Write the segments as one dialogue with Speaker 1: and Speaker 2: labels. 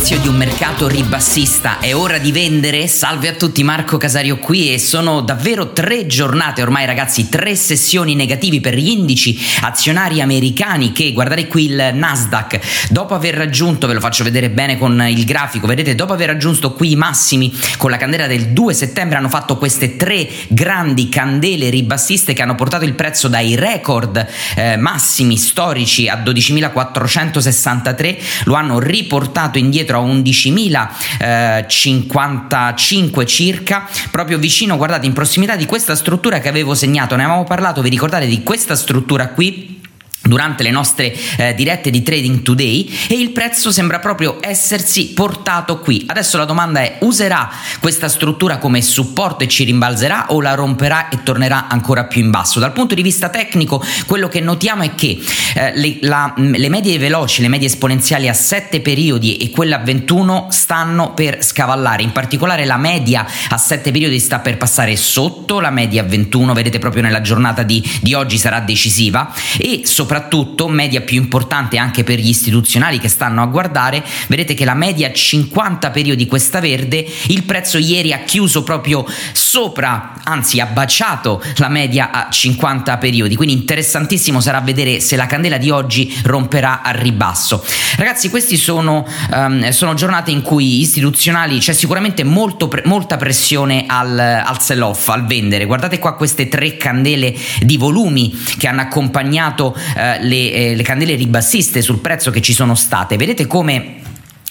Speaker 1: all'inizio di un mercato ribassista, è ora di vendere? Salve a tutti, Marco Casario qui e sono davvero tre giornate ormai ragazzi, tre sessioni negativi per gli indici azionari americani che guardate qui il Nasdaq, dopo aver raggiunto, ve lo faccio vedere bene con il grafico, vedete, dopo aver raggiunto qui i massimi con la candela del 2 settembre hanno fatto queste tre grandi candele ribassiste che hanno portato il prezzo dai record eh, massimi storici a 12.463, lo hanno riportato indietro a 11.055 eh, circa, proprio vicino, guardate, in prossimità di questa struttura che avevo segnato, ne avevamo parlato, vi ricordate di questa struttura qui? Durante le nostre eh, dirette di Trading Today e il prezzo sembra proprio essersi portato qui. Adesso la domanda è userà questa struttura come supporto e ci rimbalzerà o la romperà e tornerà ancora più in basso? Dal punto di vista tecnico quello che notiamo è che eh, le, la, le, medie veloci, le medie esponenziali a 7 periodi e quella a 21 stanno per scavallare, in particolare la media a 7 periodi sta per passare sotto la media a 21, vedete proprio nella giornata di, di oggi sarà decisiva e soprattutto soprattutto media più importante anche per gli istituzionali che stanno a guardare, vedete che la media 50 periodi questa verde, il prezzo ieri ha chiuso proprio sopra, anzi ha baciato la media a 50 periodi, quindi interessantissimo sarà vedere se la candela di oggi romperà al ribasso. Ragazzi, queste sono, um, sono giornate in cui istituzionali c'è sicuramente molto, molta pressione al, al sell-off, al vendere. Guardate qua queste tre candele di volumi che hanno accompagnato le, eh, le candele ribassiste sul prezzo che ci sono state. Vedete come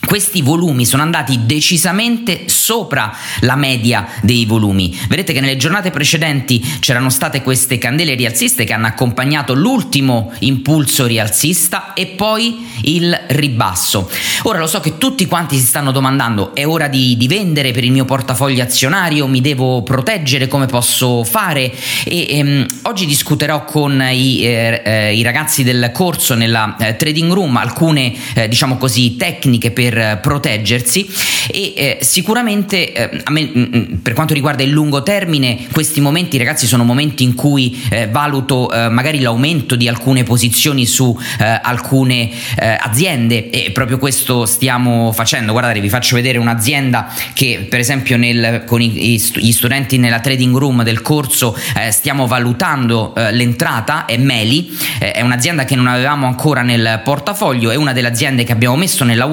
Speaker 1: questi volumi sono andati decisamente sopra la media dei volumi. Vedete che nelle giornate precedenti c'erano state queste candele rialziste che hanno accompagnato l'ultimo impulso rialzista e poi il ribasso. Ora lo so che tutti quanti si stanno domandando: è ora di, di vendere per il mio portafoglio azionario? Mi devo proteggere? Come posso fare? E ehm, oggi discuterò con i, eh, eh, i, ragazzi del corso nella eh, trading room alcune, eh, diciamo così, tecniche per proteggersi. E eh, sicuramente eh, me, mh, mm, mm, per quanto riguarda il lungo termine questi momenti ragazzi sono momenti in cui eh, valuto eh, magari l'aumento di alcune posizioni su eh, alcune eh, aziende. E proprio questo stiamo facendo. Guardate vi faccio vedere un'azienda che per esempio nel, con i, gli studenti nella trading room del corso stiamo valutando l'entrata è Meli. È un'azienda che non avevamo ancora nel portafoglio è una delle aziende che abbiamo messo nella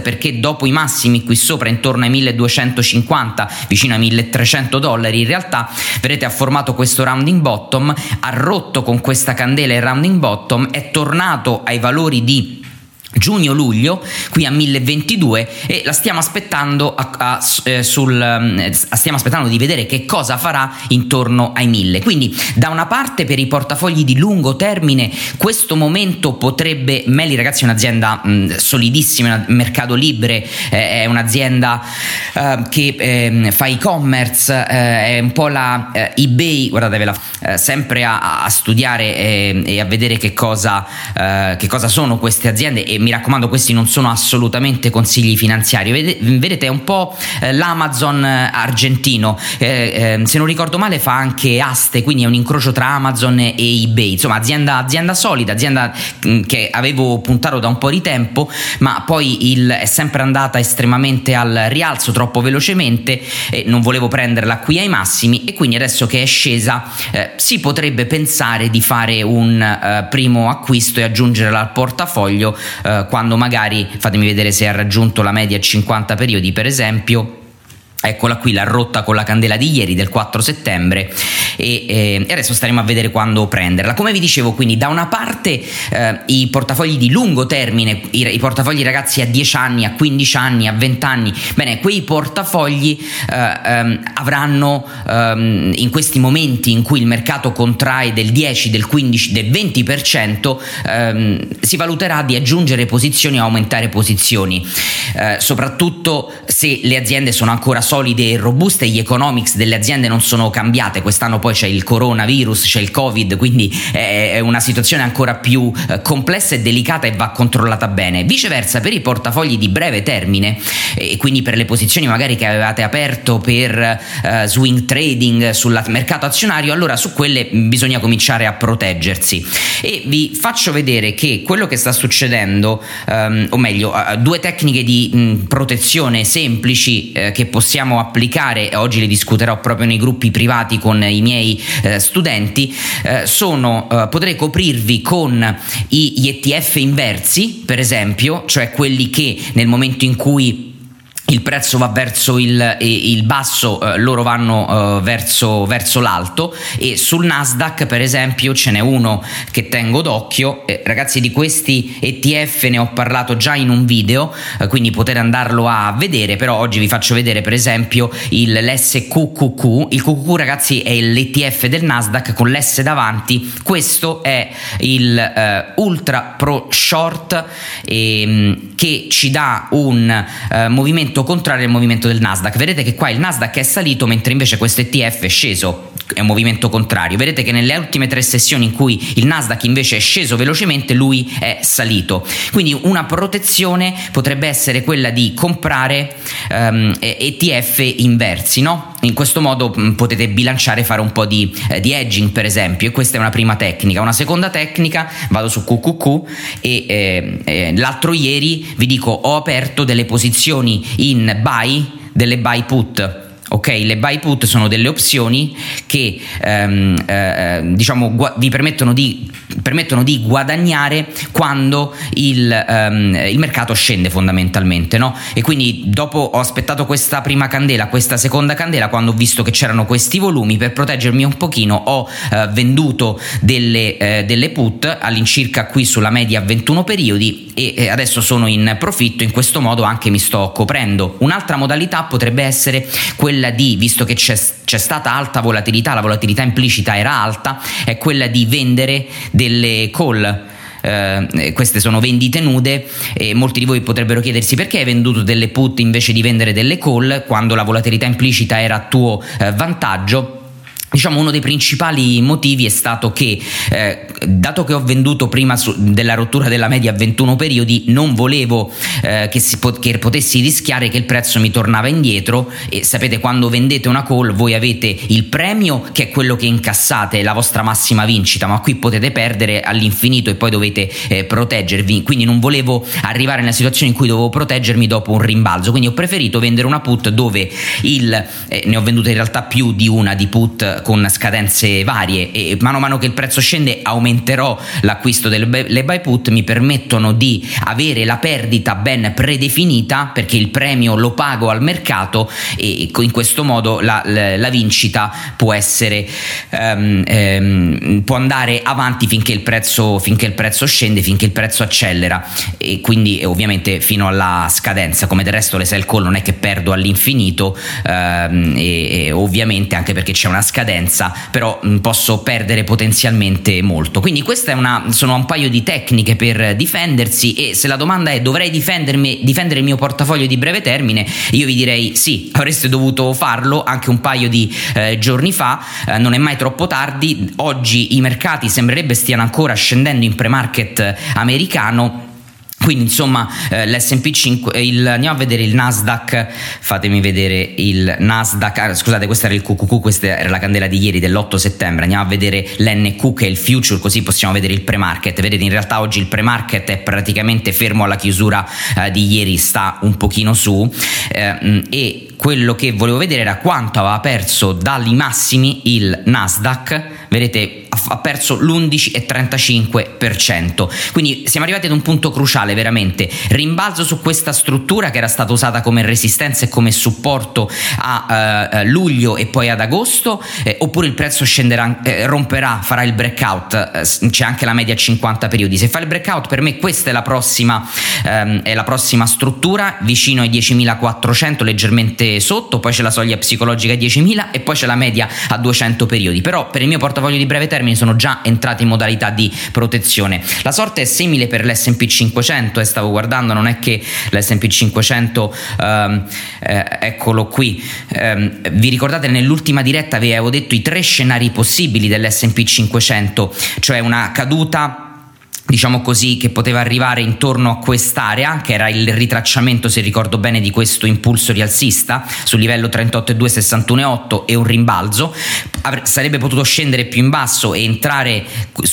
Speaker 1: perché dopo i massimi qui sopra intorno ai 1250 vicino ai 1300 dollari in realtà vedete ha formato questo rounding bottom ha rotto con questa candela il rounding bottom è tornato ai valori di giugno-luglio qui a 1022 e la stiamo aspettando a, a, eh, sul, eh, stiamo aspettando di vedere che cosa farà intorno ai 1000 quindi da una parte per i portafogli di lungo termine questo momento potrebbe Meli ragazzi è un'azienda mh, solidissima mercato libre eh, è un'azienda eh, che ehm, fa e-commerce eh, è un po' la eh, ebay guardatevela sempre a, a studiare e a vedere che cosa, che cosa sono queste aziende e mi raccomando questi non sono assolutamente consigli finanziari. Vedete è un po' eh, l'Amazon eh, argentino. Eh, eh, se non ricordo male fa anche aste quindi è un incrocio tra Amazon e eBay. Insomma azienda, azienda solida azienda mm, che avevo puntato da un po' di tempo ma poi il, è sempre andata estremamente al rialzo troppo velocemente e non volevo prenderla qui ai massimi e quindi adesso che è scesa eh, si potrebbe pensare di fare un eh, primo acquisto e aggiungerla al portafoglio eh, quando magari fatemi vedere se ha raggiunto la media 50 periodi per esempio Eccola qui la rotta con la candela di ieri del 4 settembre e, eh, adesso staremo a vedere quando prenderla. Come vi dicevo quindi da una parte eh, i portafogli di lungo termine, i, i, portafogli ragazzi a 10 anni, a 15 anni, a 20 anni, bene quei portafogli eh, ehm, avranno ehm, in questi momenti in cui il mercato contrae del 10, del 15, del 20% ehm, si valuterà di aggiungere posizioni o aumentare posizioni, eh, soprattutto se le aziende sono ancora solide e robuste, gli economics delle aziende non sono cambiate, quest'anno poi c'è il coronavirus, c'è il covid, quindi è una situazione ancora più eh, complessa e delicata e va controllata bene. Viceversa per i portafogli di breve termine e quindi per le posizioni magari che avevate aperto per uh, swing trading sul mercato azionario, allora su quelle bisogna cominciare a proteggersi. E vi faccio vedere che quello che sta succedendo, um, o meglio, uh, due tecniche di mh, protezione semplici uh, che possiamo applicare, e oggi le discuterò proprio nei gruppi privati con i miei studenti, sono potrei coprirvi con gli ETF inversi, per esempio, cioè quelli che nel momento in cui il prezzo va verso il, il basso, eh, loro vanno eh, verso, verso, l'alto e sul Nasdaq per esempio ce n'è uno che tengo d'occhio, eh, ragazzi di questi ETF ne ho parlato già in un video, eh, quindi potete andarlo a vedere, però oggi vi faccio vedere per esempio il, l'SQQQ, il QQQ ragazzi è l'ETF del Nasdaq con l'S davanti, questo è il eh, Ultra Pro Short ehm, che ci dà un eh, movimento movimento contrario al movimento del Nasdaq. Vedete che qua il Nasdaq è salito mentre invece questo ETF è sceso, è un movimento contrario. Vedete che nelle ultime tre sessioni in cui il Nasdaq invece è sceso velocemente, lui è salito. Quindi una protezione potrebbe essere quella di comprare um, ehm, ETF inversi, no? In questo modo mh, potete bilanciare, fare un po' di, eh, di, edging per esempio e questa è una prima tecnica. Una seconda tecnica, vado su QQQ e eh, eh, l'altro ieri vi dico ho aperto delle posizioni in buy, delle buy put Ok, le buy put sono delle opzioni che ehm, eh, diciamo, gu- vi permettono di, permettono di, guadagnare quando il, ehm, il mercato scende fondamentalmente. No? E quindi dopo ho aspettato questa prima candela, questa seconda candela, quando ho visto che c'erano questi volumi, per proteggermi un pochino ho eh, venduto delle, eh, delle, put all'incirca qui sulla media 21 periodi e adesso sono in profitto, in questo modo anche mi sto coprendo. Un'altra modalità potrebbe essere quella di, visto che c'è, c'è stata alta volatilità, la volatilità implicita era alta, è quella di vendere delle call. Eh, queste sono vendite nude e molti di voi potrebbero chiedersi perché hai venduto delle put invece di vendere delle call quando la volatilità implicita era a tuo eh, vantaggio Diciamo uno dei principali motivi è stato che, eh, dato che ho venduto prima su, della rottura della media a 21 periodi, non volevo eh, che, si, che, potessi rischiare che il prezzo mi tornava indietro. E sapete quando vendete una call voi avete il premio che è quello che incassate, la vostra massima vincita, ma qui potete perdere all'infinito e poi dovete eh, proteggervi, quindi non volevo arrivare nella situazione in cui dovevo proteggermi dopo un rimbalzo, quindi ho preferito vendere una put dove il, eh, ne ho vendute in realtà più di una di put con scadenze varie e mano a mano che il prezzo scende aumenterò l'acquisto delle buy put mi permettono di avere la perdita ben predefinita perché il premio lo pago al mercato e in questo modo la, la, la vincita può essere um, um, può andare avanti finché il, prezzo, finché il prezzo scende finché il prezzo accelera. E quindi ovviamente fino alla scadenza come del resto le sell call non è che perdo all'infinito um, e, e ovviamente anche perché c'è una scadenza scadenza, però mm, posso perdere potenzialmente molto. Quindi queste sono un paio di tecniche per difendersi e se la domanda è dovrei difendere il mio portafoglio di breve termine, io vi direi sì, avreste dovuto farlo anche un paio di eh, giorni fa, eh, non è mai troppo tardi, oggi i mercati sembrerebbe stiano ancora scendendo in pre-market americano quindi insomma eh, l'S&P 5, il, andiamo a vedere il Nasdaq, fatemi vedere il Nasdaq, ah, scusate questa era il QQQ, questa era la candela di ieri dell'8 settembre, andiamo a vedere l'NQ che è il future così possiamo vedere il pre-market, vedete in realtà oggi il pre-market è praticamente fermo alla chiusura eh, di ieri, sta un pochino su. Eh, e quello che volevo vedere era quanto aveva perso dai massimi il Nasdaq, vedete ha perso l'11,35%. Quindi siamo arrivati ad un punto cruciale veramente. Rimbalzo su questa struttura che era stata usata come resistenza e come supporto a uh, luglio e poi ad agosto, eh, oppure il prezzo scenderà, eh, romperà, farà il breakout. Eh, c'è anche la media 50 periodi. Se fa il breakout, per me questa è la prossima, ehm, è la prossima struttura, vicino ai 10.400, leggermente sotto, poi c'è la soglia psicologica a 10.000 e poi c'è la media a 200 periodi. Però per il mio portafoglio di breve termine termini sono già entrati in modalità di protezione. La sorte è simile per l'S&P 500 e stavo guardando, non è che l'S&P 500 ehm, eh, eccolo qui. Eh, vi ricordate nell'ultima diretta vi avevo detto i tre scenari possibili dell'S&P 500, cioè una caduta diciamo così, che poteva arrivare intorno a quest'area, che era il ritracciamento, se ricordo bene, di questo impulso rialzista sul livello 38,261,8 e un rimbalzo, sarebbe potuto scendere più in basso e, entrare,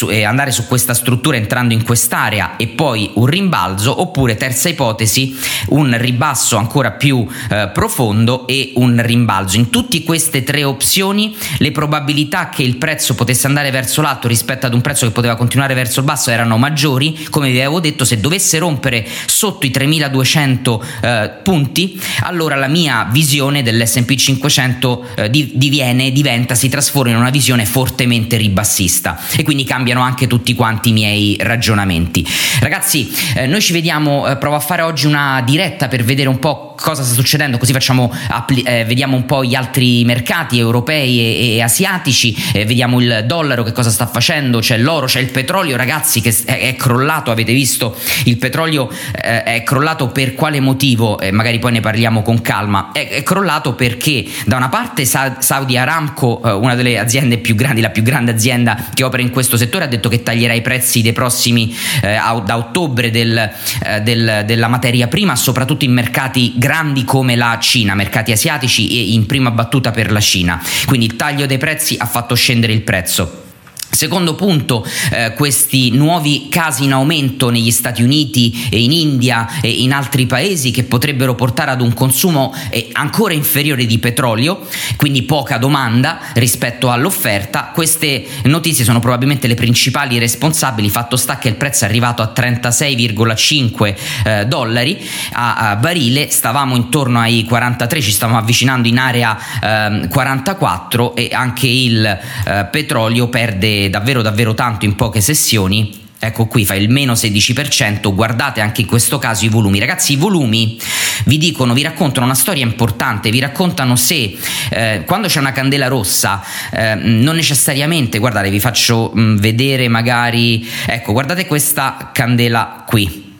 Speaker 1: e andare su questa struttura entrando in quest'area e poi un rimbalzo, oppure terza ipotesi, un ribasso ancora più eh, profondo e un rimbalzo. In tutte queste tre opzioni le probabilità che il prezzo potesse andare verso l'alto rispetto ad un prezzo che poteva continuare verso il basso erano maggiori, come vi avevo detto, se dovesse rompere sotto i 3200 eh, punti, allora la mia visione dell'S&P 500 eh, diviene, diventa, si trasforma in una visione fortemente ribassista e quindi cambiano anche tutti quanti i miei ragionamenti. Ragazzi, eh, noi ci vediamo, eh, provo a fare oggi una diretta per vedere un po' cosa sta succedendo, così facciamo, eh, vediamo un po' gli altri mercati europei e, e asiatici, eh, vediamo il dollaro che cosa sta facendo, c'è l'oro, c'è il petrolio, ragazzi, che crollato, avete visto, il petrolio eh, è crollato per quale motivo, eh, magari poi ne parliamo con calma, è, è, crollato perché da una parte Saudi Aramco, eh, una delle aziende più grandi, la più grande azienda che opera in questo settore, ha detto che taglierà i prezzi dei prossimi, eh, da ottobre del, eh, del, della materia prima, soprattutto in mercati grandi come la Cina, mercati asiatici e in prima battuta per la Cina. Quindi il taglio dei prezzi ha fatto scendere il prezzo. Secondo punto, eh, questi nuovi casi in aumento negli Stati Uniti e in India e in altri paesi che potrebbero portare ad un consumo eh, ancora inferiore di petrolio, quindi poca domanda rispetto all'offerta. Queste notizie sono probabilmente le principali responsabili, fatto sta che il prezzo è arrivato a 36,5 eh, dollari. A, a, barile, stavamo intorno ai 43, ci stavamo avvicinando in area 44 ehm, e anche il eh, petrolio perde davvero davvero tanto in poche sessioni ecco qui fa il meno 16%, guardate anche in questo caso i volumi. Ragazzi, i volumi vi dicono, vi raccontano una storia importante, vi raccontano se eh, quando c'è una candela rossa, eh, non necessariamente, guardate, vi faccio mh, mm, vedere magari, ecco, guardate questa candela qui.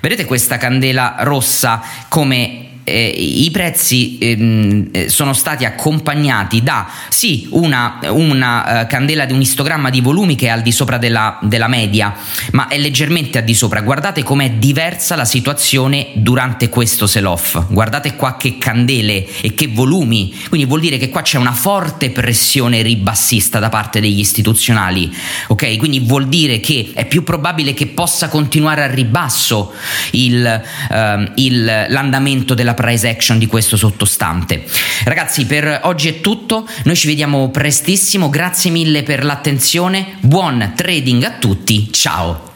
Speaker 1: Vedete questa candela rossa come eh, i prezzi ehm, eh, sono stati accompagnati da sì una, una uh, candela di un istogramma di volumi che è al di sopra della, della media, ma è leggermente al di sopra. Guardate com'è diversa la situazione durante questo sell-off. Guardate qua che candele e che volumi. Quindi vuol dire che qua c'è una forte pressione ribassista da parte degli istituzionali. Ok? Quindi vuol dire che è più probabile che possa continuare a ribasso il, uh, il, l'andamento della price action di questo sottostante. Ragazzi, per oggi è tutto, noi ci vediamo prestissimo, grazie mille per l'attenzione, buon trading a tutti, ciao!